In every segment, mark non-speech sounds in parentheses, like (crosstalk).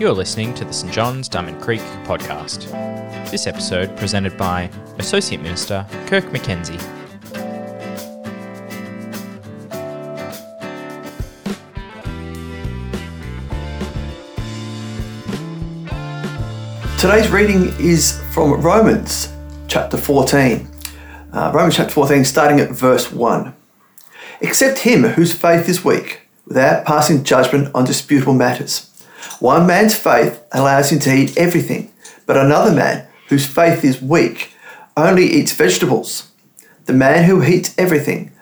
You're listening to the St John's Diamond Creek podcast. This episode presented by Associate Minister Kirk McKenzie. Today's reading is from Romans chapter 14. Uh, Romans chapter 14, starting at verse 1. Except him whose faith is weak, without passing judgment on disputable matters. One man's faith allows him to eat everything, but another man whose faith is weak only eats vegetables. The man who eats everything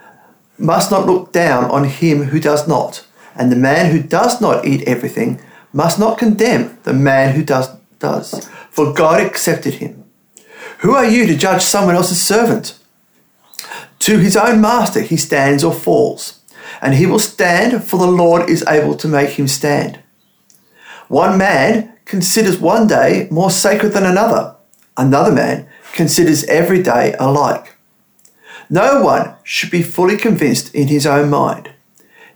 must not look down on him who does not, and the man who does not eat everything must not condemn the man who does does, for God accepted him. Who are you to judge someone else's servant? To his own master he stands or falls, and he will stand, for the Lord is able to make him stand. One man considers one day more sacred than another, another man considers every day alike. No one should be fully convinced in his own mind.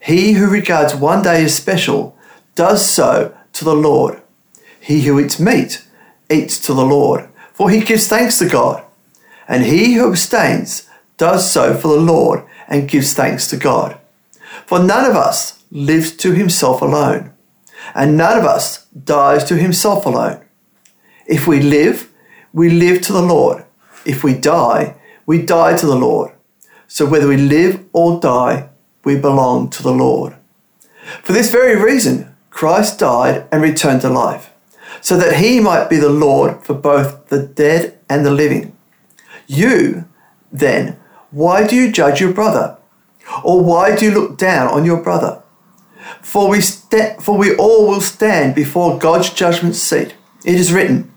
He who regards one day as special does so to the Lord. He who eats meat eats to the Lord, for he gives thanks to God. And he who abstains does so for the Lord and gives thanks to God. For none of us lives to himself alone, and none of us dies to himself alone. If we live, we live to the Lord. If we die, we die to the Lord. So whether we live or die, we belong to the Lord. For this very reason, Christ died and returned to life so that he might be the Lord for both the dead and the living. You, then, why do you judge your brother? Or why do you look down on your brother? For we, sta- for we all will stand before God's judgment seat. It is written,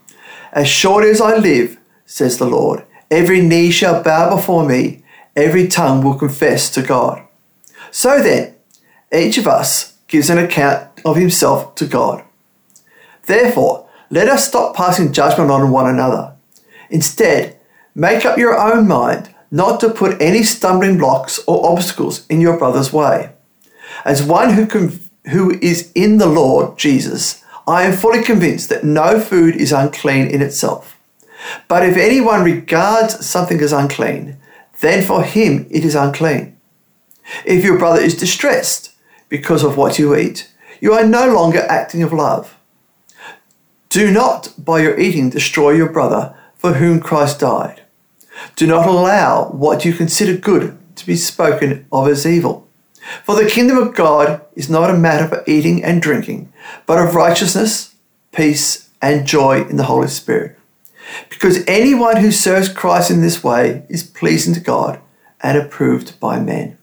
As surely as I live, says the Lord, every knee shall bow before me, every tongue will confess to God. So then, each of us gives an account of himself to God. Therefore, let us stop passing judgment on one another. Instead, make up your own mind not to put any stumbling blocks or obstacles in your brother's way. As one who, can, who is in the Lord Jesus, I am fully convinced that no food is unclean in itself. But if anyone regards something as unclean, then for him it is unclean. If your brother is distressed because of what you eat, you are no longer acting of love. Do not, by your eating, destroy your brother for whom Christ died. Do not allow what you consider good to be spoken of as evil. For the kingdom of God is not a matter for eating and drinking, but of righteousness, peace, and joy in the Holy Spirit. Because anyone who serves Christ in this way is pleasing to God and approved by men.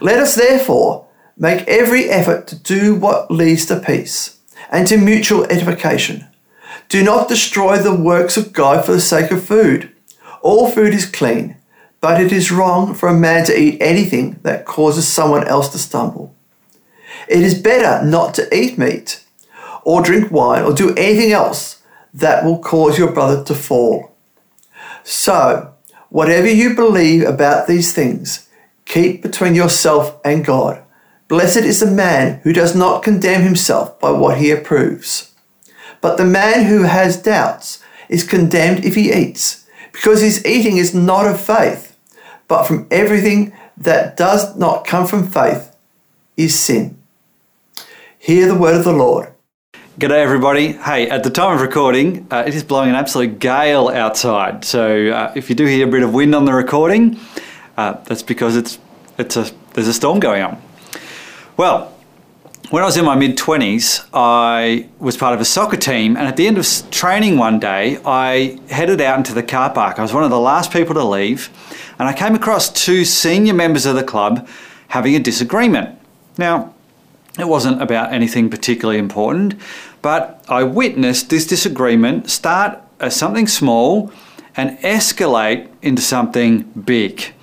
Let us therefore make every effort to do what leads to peace and to mutual edification. Do not destroy the works of God for the sake of food. All food is clean, but it is wrong for a man to eat anything that causes someone else to stumble. It is better not to eat meat, or drink wine, or do anything else that will cause your brother to fall. So, whatever you believe about these things, keep between yourself and God. Blessed is the man who does not condemn himself by what he approves. But the man who has doubts is condemned if he eats, because his eating is not of faith, but from everything that does not come from faith is sin. Hear the word of the Lord. G'day, everybody. Hey, at the time of recording, uh, it is blowing an absolute gale outside. So uh, if you do hear a bit of wind on the recording, uh, that's because it's it's a there's a storm going on. Well, when I was in my mid 20s, I was part of a soccer team, and at the end of training one day, I headed out into the car park. I was one of the last people to leave, and I came across two senior members of the club having a disagreement. Now, it wasn't about anything particularly important, but I witnessed this disagreement start as something small and escalate into something big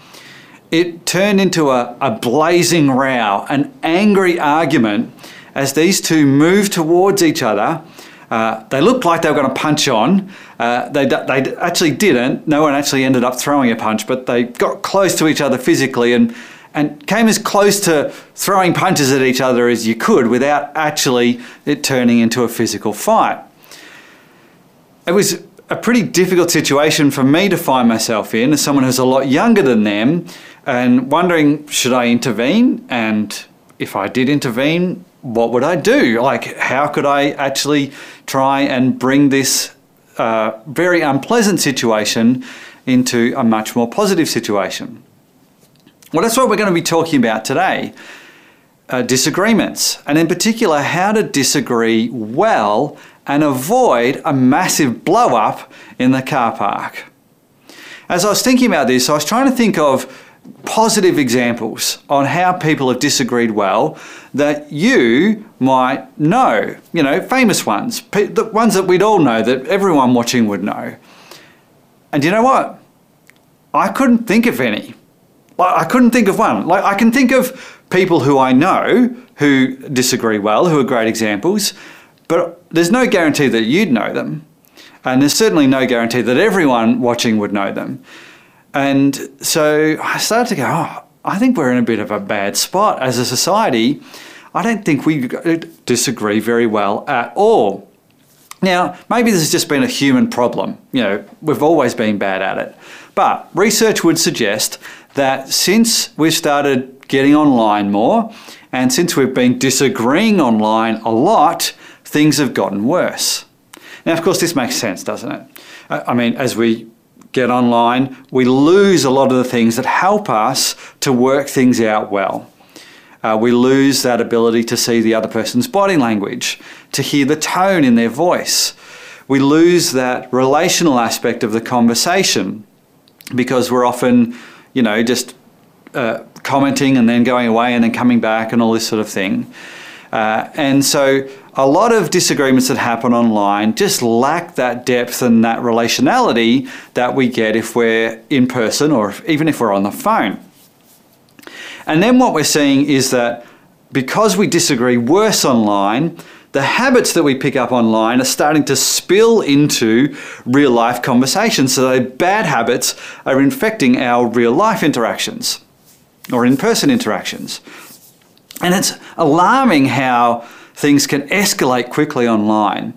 it turned into a, a blazing row, an angry argument as these two moved towards each other. Uh, they looked like they were going to punch on. Uh, they, they actually didn't. No one actually ended up throwing a punch, but they got close to each other physically and, and came as close to throwing punches at each other as you could without actually it turning into a physical fight. It was a pretty difficult situation for me to find myself in as someone who's a lot younger than them and wondering should I intervene? And if I did intervene what would I do? Like how could I actually try and bring this uh, very unpleasant situation into a much more positive situation? Well that's what we're going to be talking about today uh, disagreements. And in particular how to disagree well and avoid a massive blow up in the car park. As I was thinking about this, I was trying to think of positive examples on how people have disagreed well that you might know. You know, famous ones, the ones that we'd all know, that everyone watching would know. And you know what? I couldn't think of any. I couldn't think of one. Like I can think of people who I know who disagree well, who are great examples, but there's no guarantee that you'd know them. And there's certainly no guarantee that everyone watching would know them. And so I started to go, oh, I think we're in a bit of a bad spot as a society. I don't think we disagree very well at all. Now, maybe this has just been a human problem. You know, we've always been bad at it. But research would suggest that since we've started getting online more, and since we've been disagreeing online a lot, things have gotten worse. Now, of course, this makes sense, doesn't it? I mean, as we get online, we lose a lot of the things that help us to work things out well. Uh, we lose that ability to see the other person's body language, to hear the tone in their voice. We lose that relational aspect of the conversation because we're often, you know, just uh, commenting and then going away and then coming back and all this sort of thing. Uh, and so a lot of disagreements that happen online just lack that depth and that relationality that we get if we're in person or even if we're on the phone. And then what we're seeing is that because we disagree worse online, the habits that we pick up online are starting to spill into real life conversations. So, bad habits are infecting our real life interactions or in person interactions. And it's alarming how things can escalate quickly online.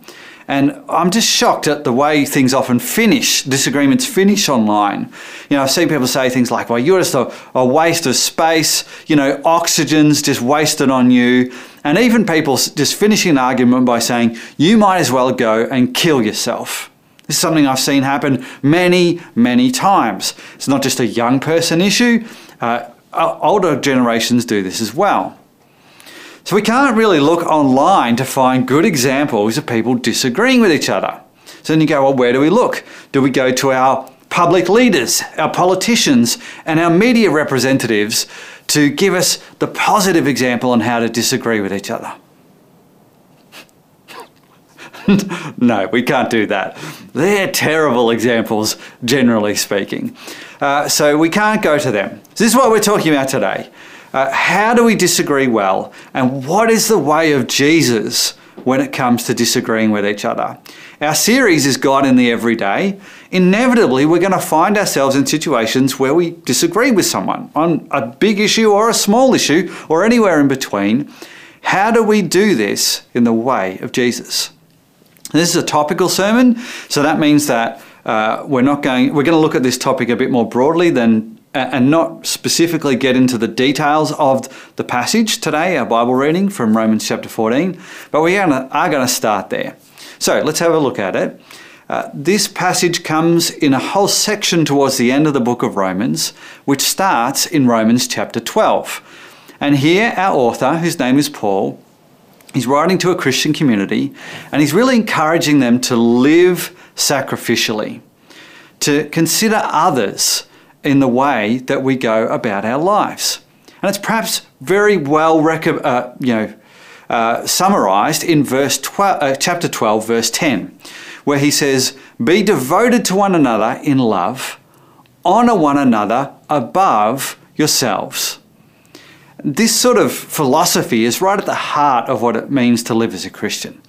And I'm just shocked at the way things often finish, disagreements finish online. You know, I've seen people say things like, well, you're just a, a waste of space, you know, oxygen's just wasted on you. And even people just finishing an argument by saying, you might as well go and kill yourself. This is something I've seen happen many, many times. It's not just a young person issue, uh, older generations do this as well. So we can't really look online to find good examples of people disagreeing with each other. So then you go, well, where do we look? Do we go to our public leaders, our politicians, and our media representatives to give us the positive example on how to disagree with each other? (laughs) no, we can't do that. They're terrible examples, generally speaking. Uh, so we can't go to them. So this is what we're talking about today. Uh, how do we disagree well? And what is the way of Jesus when it comes to disagreeing with each other? Our series is God in the Everyday. Inevitably, we're going to find ourselves in situations where we disagree with someone on a big issue or a small issue or anywhere in between. How do we do this in the way of Jesus? This is a topical sermon, so that means that uh, we're not going. We're going to look at this topic a bit more broadly than and not specifically get into the details of the passage today, our Bible reading from Romans chapter 14, but we are going to start there. So let's have a look at it. Uh, this passage comes in a whole section towards the end of the book of Romans, which starts in Romans chapter 12. And here, our author, whose name is Paul, he's writing to a Christian community and he's really encouraging them to live sacrificially, to consider others in the way that we go about our lives. And it's perhaps very well uh, you know, uh, summarized in verse 12, uh, chapter 12, verse 10, where he says, Be devoted to one another in love, honor one another above yourselves. This sort of philosophy is right at the heart of what it means to live as a Christian.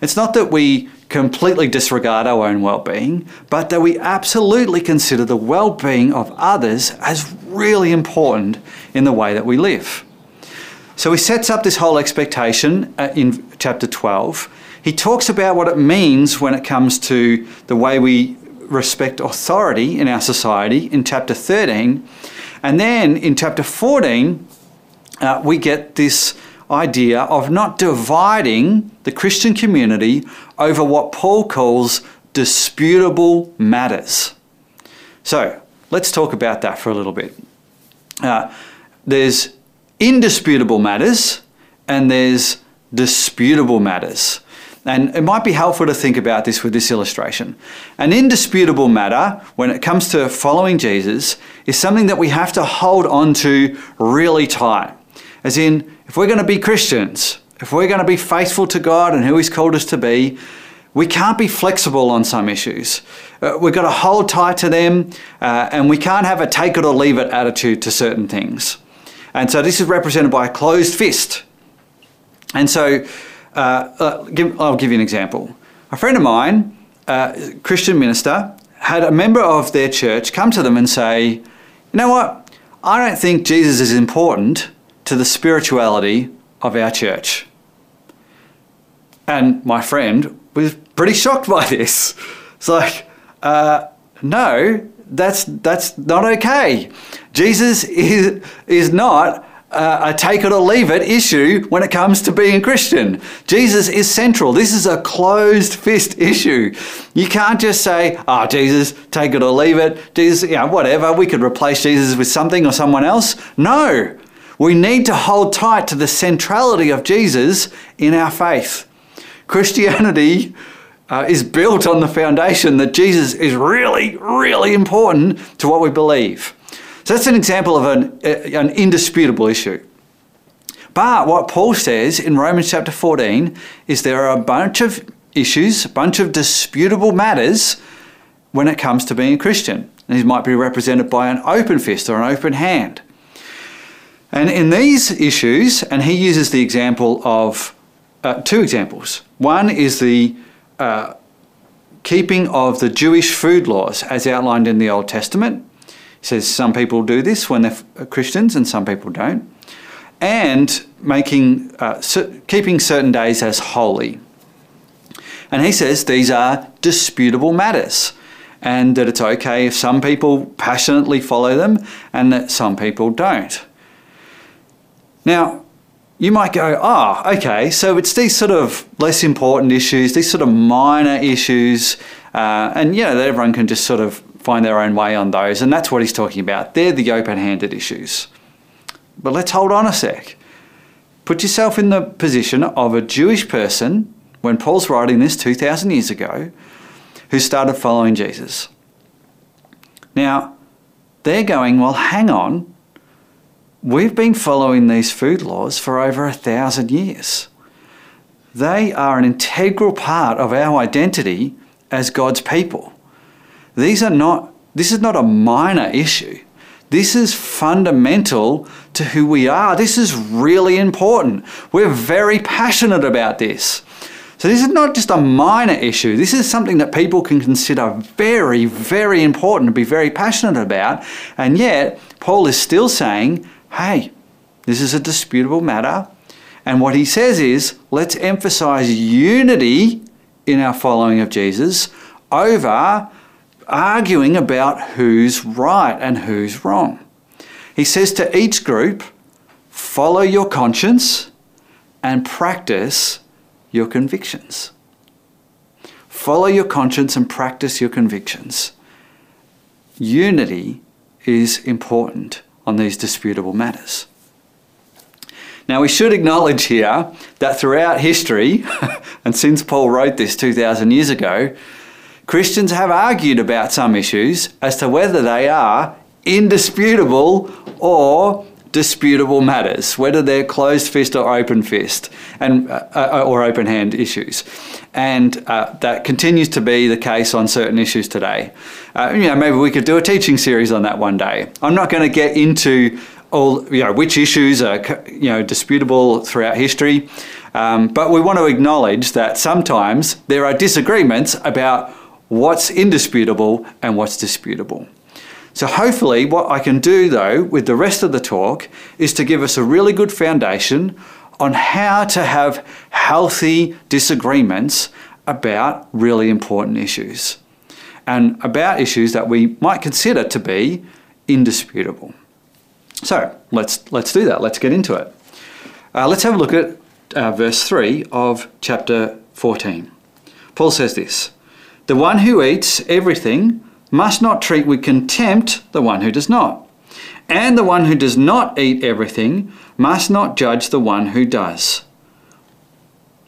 It's not that we completely disregard our own well being, but that we absolutely consider the well being of others as really important in the way that we live. So he sets up this whole expectation uh, in chapter 12. He talks about what it means when it comes to the way we respect authority in our society in chapter 13. And then in chapter 14, uh, we get this idea of not dividing the Christian community over what Paul calls disputable matters. So let's talk about that for a little bit. Uh, there's indisputable matters and there's disputable matters. And it might be helpful to think about this with this illustration. An indisputable matter, when it comes to following Jesus, is something that we have to hold on to really tight. As in, if we're going to be Christians, if we're going to be faithful to God and who He's called us to be, we can't be flexible on some issues. Uh, we've got to hold tight to them, uh, and we can't have a take it or leave it attitude to certain things. And so this is represented by a closed fist. And so uh, uh give, I'll give you an example. A friend of mine, uh, Christian minister, had a member of their church come to them and say, You know what? I don't think Jesus is important to the spirituality of our church. And my friend was pretty shocked by this. It's like, uh, no, that's that's not okay. Jesus is is not uh, a take it or leave it issue when it comes to being Christian. Jesus is central. This is a closed fist issue. You can't just say, "Oh, Jesus, take it or leave it." Jesus, you know, whatever. We could replace Jesus with something or someone else. No, we need to hold tight to the centrality of Jesus in our faith. Christianity uh, is built on the foundation that Jesus is really, really important to what we believe. So that's an example of an, uh, an indisputable issue. But what Paul says in Romans chapter 14 is there are a bunch of issues, a bunch of disputable matters when it comes to being a Christian. And these might be represented by an open fist or an open hand. And in these issues, and he uses the example of uh, two examples. One is the uh, keeping of the Jewish food laws as outlined in the Old Testament. He says some people do this when they're uh, Christians and some people don't. And making, uh, keeping certain days as holy. And he says these are disputable matters and that it's okay if some people passionately follow them and that some people don't. Now, you might go, oh, okay, so it's these sort of less important issues, these sort of minor issues, uh, and you know, that everyone can just sort of find their own way on those, and that's what he's talking about. They're the open handed issues. But let's hold on a sec. Put yourself in the position of a Jewish person when Paul's writing this 2,000 years ago who started following Jesus. Now, they're going, well, hang on, We've been following these food laws for over a thousand years. They are an integral part of our identity as God's people. These are not, this is not a minor issue. This is fundamental to who we are. This is really important. We're very passionate about this. So, this is not just a minor issue. This is something that people can consider very, very important to be very passionate about. And yet, Paul is still saying hey, this is a disputable matter. And what he says is, let's emphasize unity in our following of Jesus over arguing about who's right and who's wrong. He says to each group, follow your conscience and practice your convictions. Follow your conscience and practice your convictions. Unity is important on these disputable matters. Now, we should acknowledge here that throughout history, (laughs) and since Paul wrote this 2,000 years ago, Christians have argued about some issues as to whether they are indisputable or disputable matters, whether they're closed fist or open fist, and uh, uh, or open hand issues, and uh, that continues to be the case on certain issues today. Uh, you know, maybe we could do a teaching series on that one day. I'm not going to get into all you know which issues are you know disputable throughout history. Um, but we want to acknowledge that sometimes there are disagreements about what's indisputable and what's disputable. So, hopefully, what I can do though with the rest of the talk is to give us a really good foundation on how to have healthy disagreements about really important issues and about issues that we might consider to be indisputable. So, let's, let's do that. Let's get into it. Uh, let's have a look at uh, verse 3 of chapter 14. Paul says this The one who eats everything must not treat with contempt the one who does not. And the one who does not eat everything must not judge the one who does.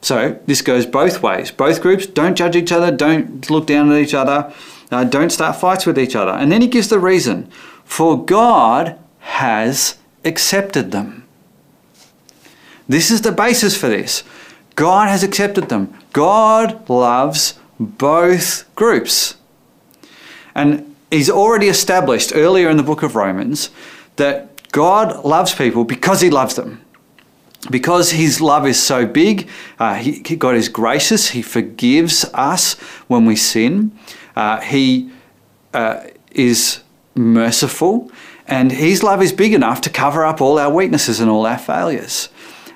So this goes both ways. Both groups don't judge each other, don't look down at each other, uh, don't start fights with each other. And then he gives the reason for God has accepted them. This is the basis for this. God has accepted them. God loves both groups. And he's already established earlier in the book of Romans that God loves people because he loves them. Because his love is so big, uh, he, God is gracious, he forgives us when we sin, uh, he uh, is merciful, and his love is big enough to cover up all our weaknesses and all our failures.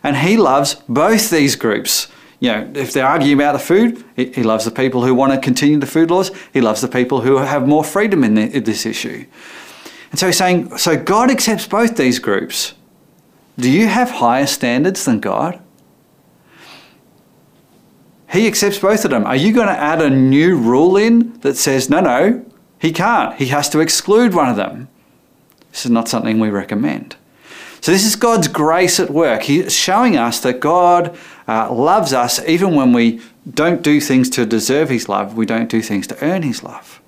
And he loves both these groups you know, if they're arguing about the food, he, loves the people who want to continue the food laws. He loves the people who have more freedom in, the, in this issue. And so he's saying, so God accepts both these groups. Do you have higher standards than God? He accepts both of them. Are you going to add a new rule in that says, no, no, he can't. He has to exclude one of them? This is not something we recommend. So, this is God's grace at work. He's showing us that God uh, loves us even when we don't do things to deserve His love, we don't do things to earn His love.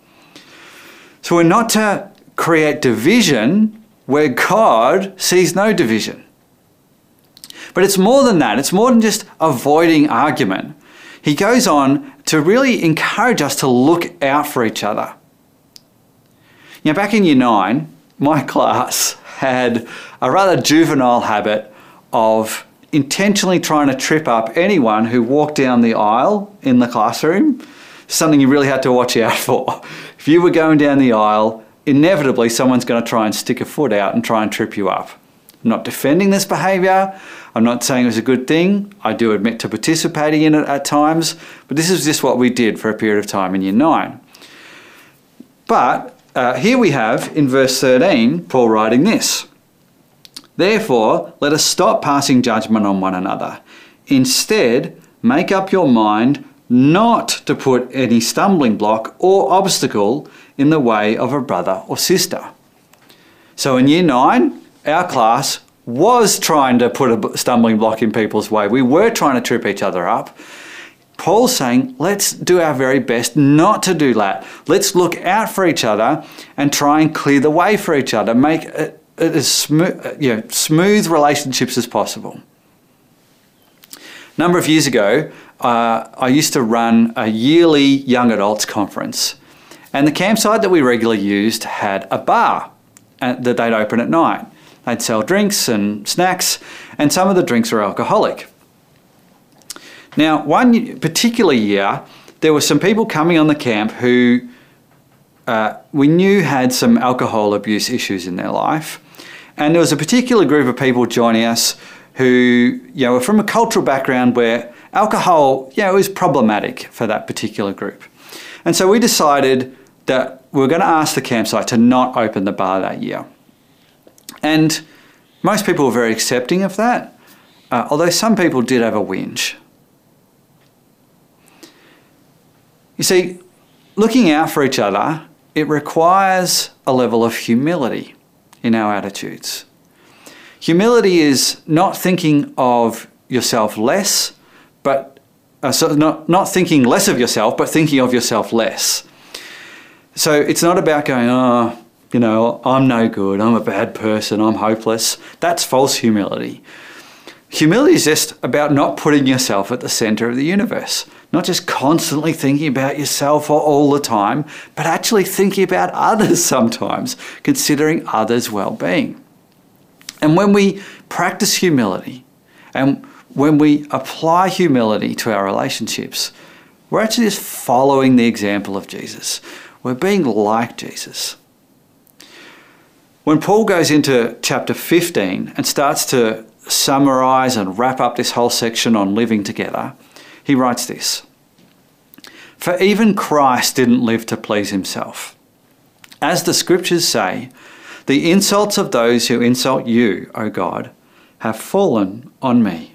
So, we're not to create division where God sees no division. But it's more than that, it's more than just avoiding argument. He goes on to really encourage us to look out for each other. Know, back in year nine, my (laughs) class had a rather juvenile habit of intentionally trying to trip up anyone who walked down the aisle in the classroom. Something you really had to watch out (laughs) for. If you were going down the aisle, inevitably someone's going to try and stick a foot out and try and trip you up. I'm not defending this behaviour. I'm not saying it was a good thing. I do admit to participating in it at times, but this is just what we did for a period of time in year nine. But uh, here we have in verse 13 Paul writing this Therefore, let us stop passing judgment on one another. Instead, make up your mind not to put any stumbling block or obstacle in the way of a brother or sister. So in year nine, our class was trying to put a stumbling block in people's way. We were trying to trip each other up. Paul's saying, let's do our very best not to do that. Let's look out for each other and try and clear the way for each other, make it as smooth, you know, smooth relationships as possible. A number of years ago, uh, I used to run a yearly young adults conference, and the campsite that we regularly used had a bar uh, that they'd open at night. They'd sell drinks and snacks, and some of the drinks were alcoholic. Now, one particular year, there were some people coming on the camp who uh, we knew had some alcohol abuse issues in their life. And there was a particular group of people joining us who, you know, were from a cultural background where alcohol, you know, was problematic for that particular group. And so we decided that we were going to ask the campsite to not open the bar that year. And most people were very accepting of that, uh, although some people did have a whinge. You see, looking out for each other, it requires a level of humility in our attitudes. Humility is not thinking of yourself less, but uh, so not, not thinking less of yourself, but thinking of yourself less. So it's not about going, oh, you know, I'm no good, I'm a bad person, I'm hopeless. That's false humility. Humility is just about not putting yourself at the center of the universe, not just constantly thinking about yourself all the time, but actually thinking about (laughs) others sometimes, considering others' well being. And when we practice humility, and when we apply humility to our relationships, we're actually just following the example of Jesus. We're being like Jesus. When Paul goes into chapter 15 and starts to summarize and wrap up this whole section on living together, he writes this For even Christ didn't live to please himself. As the scriptures say, the insults of those who insult you, O God, have fallen on me.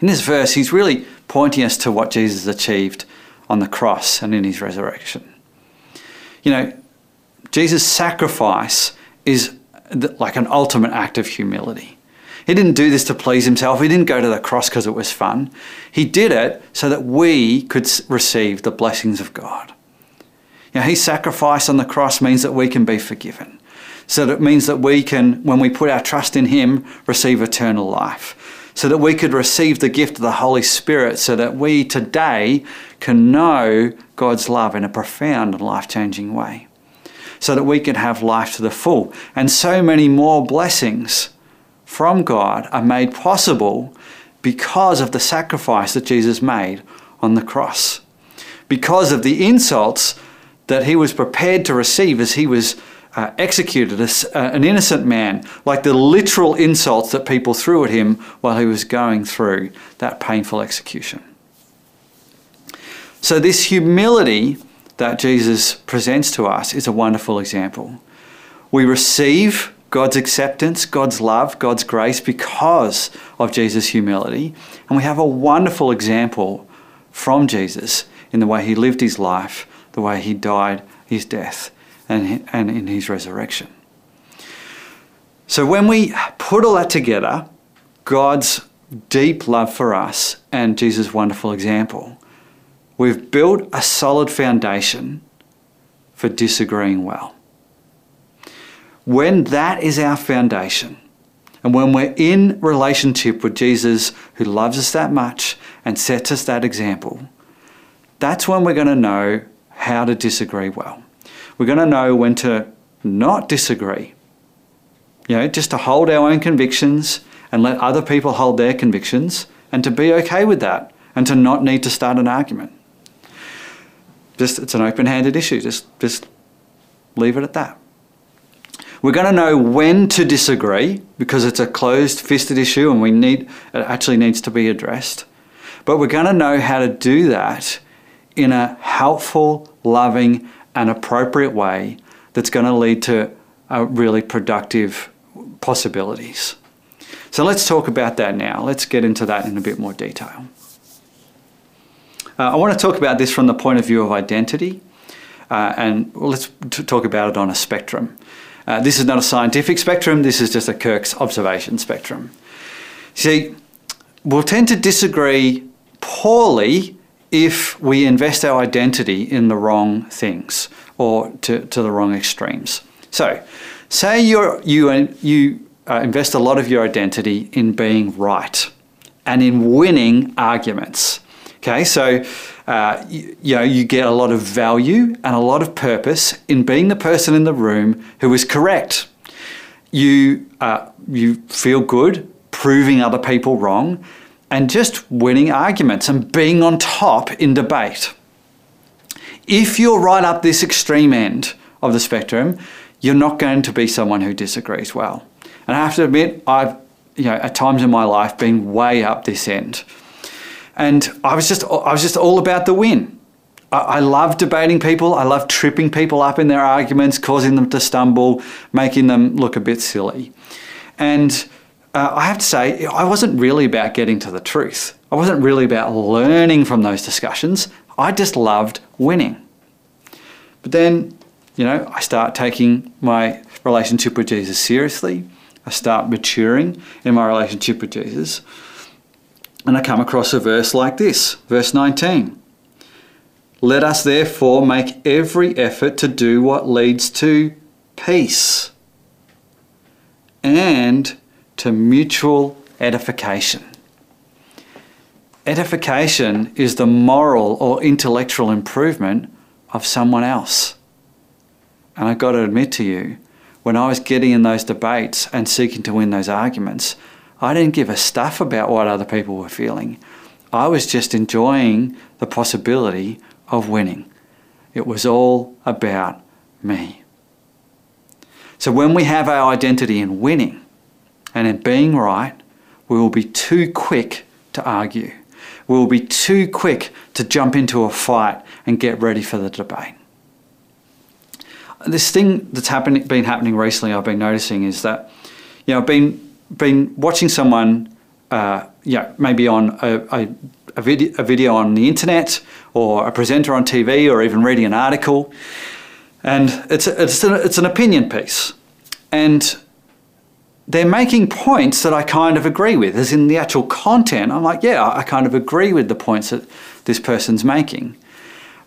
In this verse, he's really pointing us to what Jesus achieved on the cross and in his resurrection. You know, Jesus' sacrifice is like an ultimate act of humility. He didn't do this to please himself. He didn't go to the cross because it was fun. He did it so that we could receive the blessings of God. You know, his sacrifice on the cross means that we can be forgiven. So that it means that we can, when we put our trust in him, receive eternal life. So that we could receive the gift of the Holy Spirit, so that we today can know God's love in a profound and life changing way so that we can have life to the full. And so many more blessings from God are made possible because of the sacrifice that Jesus made on the cross. Because of the insults that he was prepared to receive as he was uh, executed as uh, an innocent man, like the literal insults that people threw at him while he was going through that painful execution. So, this humility that Jesus presents to us is a wonderful example. We receive God's acceptance, God's love, God's grace because of Jesus' humility. And we have a wonderful example from Jesus in the way he lived his life, the way he died his death, and, and in his resurrection. So when we put all that together, God's deep love for us and Jesus' wonderful example, we've built a solid foundation for disagreeing well. When that is our foundation, and when we're in relationship with Jesus who loves us that much and sets us that example, that's when we're going to know how to disagree well. We're going to know when to not disagree. You know, just to hold our own convictions and let other people hold their convictions and to be okay with that and to not need to start an argument. Just it's an open-handed issue. Just just leave it at that. We're going to know when to disagree because it's a closed-fisted issue and we need it actually needs to be addressed. But we're going to know how to do that in a helpful, loving, and appropriate way that's going to lead to uh, really productive possibilities. So let's talk about that now. Let's get into that in a bit more detail. Uh, I want to talk about this from the point of view of identity, uh, and let's talk about it on a spectrum. Uh, this is not a scientific spectrum, this is just a Kirk's observation spectrum. See, we'll tend to disagree poorly if we invest our identity in the wrong things or to, to the wrong extremes. So, say you're, you, you uh, invest a lot of your identity in being right and in winning arguments. Okay, so uh, you, you, know you get a lot of value and a lot of purpose in being the person in the room who is correct. You uh, you feel good proving other people wrong, and just winning arguments and being on top in debate. If you're right up this extreme end of the spectrum, you're not going to be someone who disagrees well. And I have to admit, I've you know at times in my life been way up this end and I was just I was just all about the win. I, I love debating people. I love tripping people up in their arguments, causing them to stumble, making them look a bit silly. And uh, I have to say, I wasn't really about getting to the truth. I wasn't really about learning from those discussions. I just loved winning. But then, you know, I start taking my relationship with Jesus seriously. I start maturing in my relationship with Jesus. And I come across a verse like this, verse 19. Let us therefore make every effort to do what leads to peace and to mutual edification. Edification is the moral or intellectual improvement of someone else. And I've got to admit to you, when I was getting in those debates and seeking to win those arguments, I didn't give a stuff about what other people were feeling. I was just enjoying the possibility of winning. It was all about me. So when we have our identity in winning and in being right, we will be too quick to argue. We will be too quick to jump into a fight and get ready for the debate. This thing that's happening, been happening recently, I've been noticing is that, you know, I've been been watching someone, uh, maybe on a, a, a, video, a video on the internet or a presenter on TV or even reading an article, and it's a, it's, it's an opinion piece, and they're making points that I kind of agree with, as in the actual content. I'm like, yeah, I kind of agree with the points that this person's making.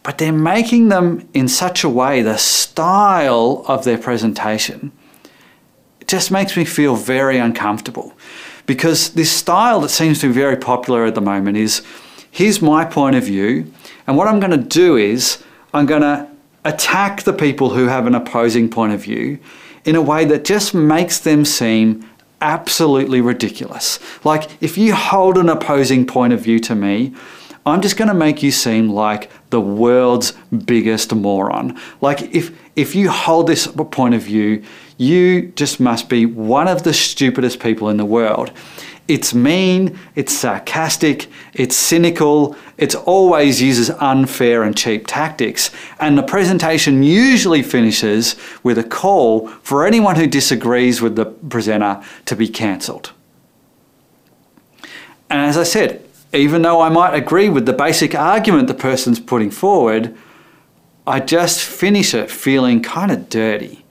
But they're making them in such a way, the style of their presentation, just makes me feel very uncomfortable. Because this style that seems to be very popular at the moment is here's my point of view, and what I'm going to do is I'm going to attack the people who have an opposing point of view in a way that just makes them seem absolutely ridiculous. Like, if you hold an opposing point of view to me, I'm just going to make you seem like the world's biggest moron. Like, if, if you hold this point of view, you just must be one of the stupidest people in the world. It's mean, it's sarcastic, it's cynical, it always uses unfair and cheap tactics. And the presentation usually finishes with a call for anyone who disagrees with the presenter to be cancelled. And as I said, even though I might agree with the basic argument the person's putting forward, I just finish it feeling kind of dirty.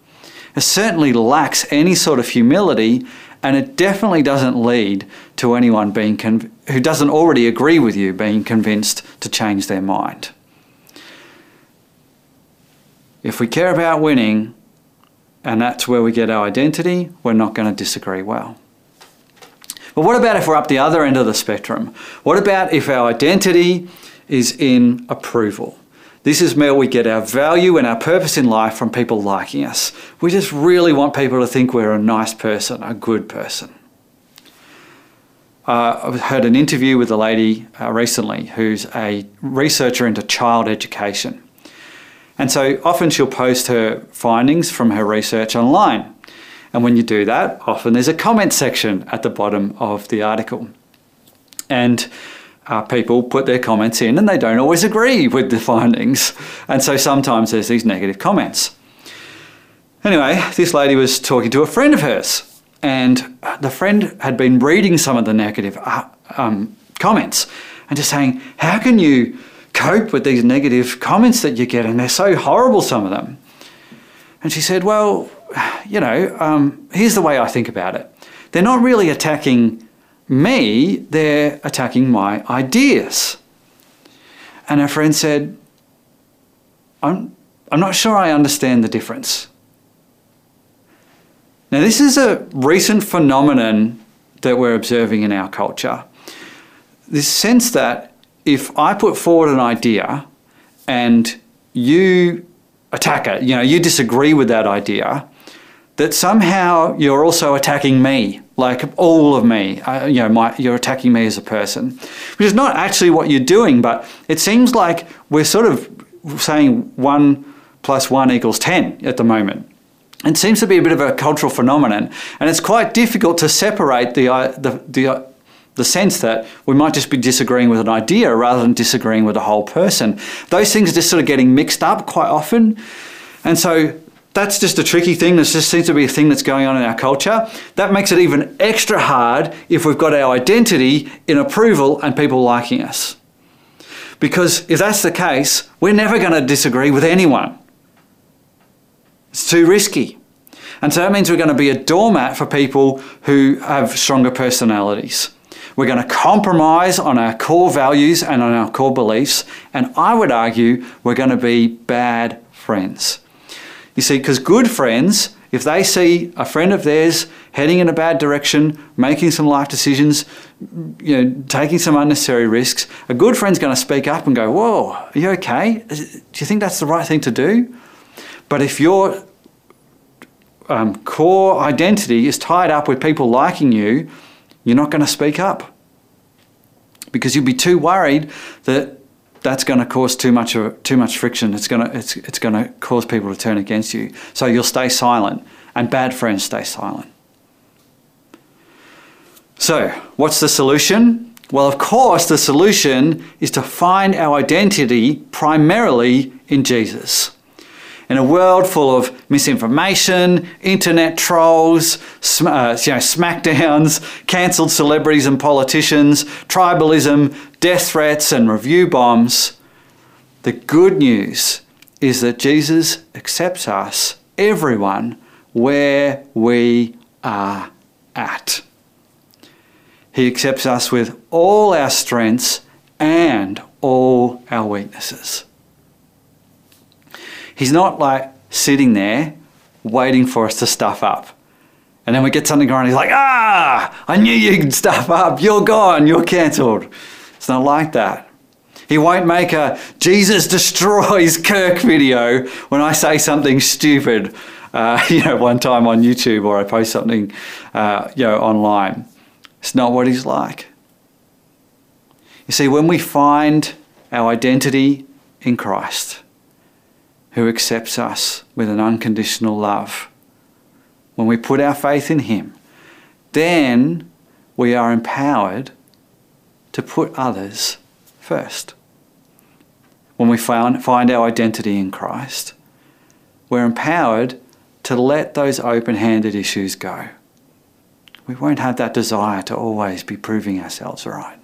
It certainly lacks any sort of humility and it definitely doesn't lead to anyone being conv- who doesn't already agree with you being convinced to change their mind. If we care about winning, and that's where we get our identity, we're not going to disagree well. But what about if we're up the other end of the spectrum? What about if our identity is in approval? This is where we get our value and our purpose in life from people liking us. We just really want people to think we're a nice person, a good person. Uh, I heard an interview with a lady uh, recently who's a researcher into child education. And so often she'll post her findings from her research online. And when you do that, often there's a comment section at the bottom of the article. And uh, people put their comments in and they don't always agree with the findings. And so sometimes there's these negative comments. Anyway, this lady was talking to a friend of hers, and the friend had been reading some of the negative uh, um, comments and just saying, How can you cope with these negative comments that you get? And they're so horrible, some of them. And she said, Well, you know, um, here's the way I think about it. They're not really attacking me, they're attacking my ideas. And her friend said, I'm, I'm not sure I understand the difference. Now, this is a recent phenomenon that we're observing in our culture. This sense that if I put forward an idea and you attack it, you know, you disagree with that idea, that somehow you're also attacking me, like all of me. Uh, you know, my, you're attacking me as a person, which is not actually what you're doing. But it seems like we're sort of saying one plus one equals ten at the moment. It seems to be a bit of a cultural phenomenon, and it's quite difficult to separate the uh, the the, uh, the sense that we might just be disagreeing with an idea rather than disagreeing with a whole person. Those things are just sort of getting mixed up quite often, and so that's just a tricky thing. This just seems to be a thing that's going on in our culture. That makes it even extra hard if we've got our identity in approval and people liking us. Because if that's the case, we're never going to disagree with anyone. It's too risky. And so that means we're going to be a doormat for people who have stronger personalities. We're going to compromise on our core values and on our core beliefs. And I would argue we're going to be bad friends. You see, because good friends, if they see a friend of theirs heading in a bad direction, making some life decisions, you know, taking some unnecessary risks, a good friend's going to speak up and go, "Whoa, are you okay? Do you think that's the right thing to do?" But if your um, core identity is tied up with people liking you, you're not going to speak up because you'll be too worried that that's going to cause too much too much friction. It's going to it's, it's going to cause people to turn against you. So you'll stay silent, and bad friends stay silent. So, what's the solution? Well, of course, the solution is to find our identity primarily in Jesus. In a world full of misinformation, internet trolls, sm- uh, you know, smackdowns, cancelled celebrities and politicians, tribalism, death threats, and review bombs, the good news is that Jesus accepts us, everyone, where we are at. He accepts us with all our strengths and all our weaknesses. He's not like sitting there waiting for us to stuff up. And then we get something going, he's like, ah, I knew you'd stuff up. You're gone. You're cancelled. It's not like that. He won't make a Jesus destroys (laughs) Kirk video when I say something stupid, uh, (laughs) you know, one time on YouTube or I post something, uh, you know, online. It's not what he's like. You see, when we find our identity in Christ, who accepts us with an unconditional love. When we put our faith in Him, then we are empowered to put others first. When we find, find our identity in Christ, we're empowered to let those open handed issues go. We won't have that desire to always be proving ourselves right.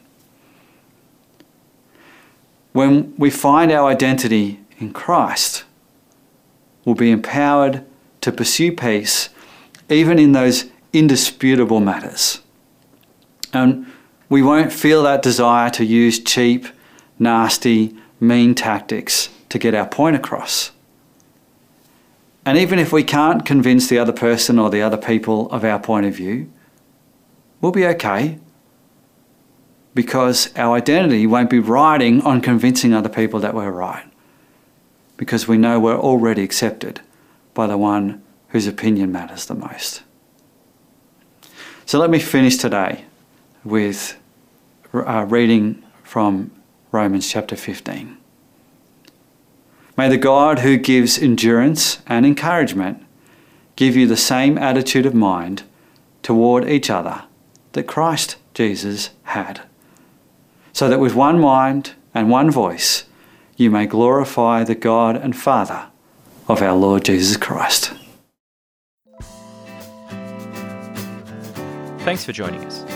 When we find our identity in Christ, we'll be empowered to pursue peace even in those indisputable matters. And we won't feel that desire to use cheap, nasty, mean tactics to get our point across. And even if we can't convince the other person or the other people of our point of view, we'll be okay because our identity won't be riding on convincing other people that we're right because we know we're already accepted by the one whose opinion matters the most. So let me finish today with uh, reading from Romans chapter 15. May the God who gives endurance and encouragement give you the same attitude of mind toward each other that Christ Jesus had, so that with one mind and one voice, you may glorify the God and Father of our Lord Jesus Christ. Thanks for joining us.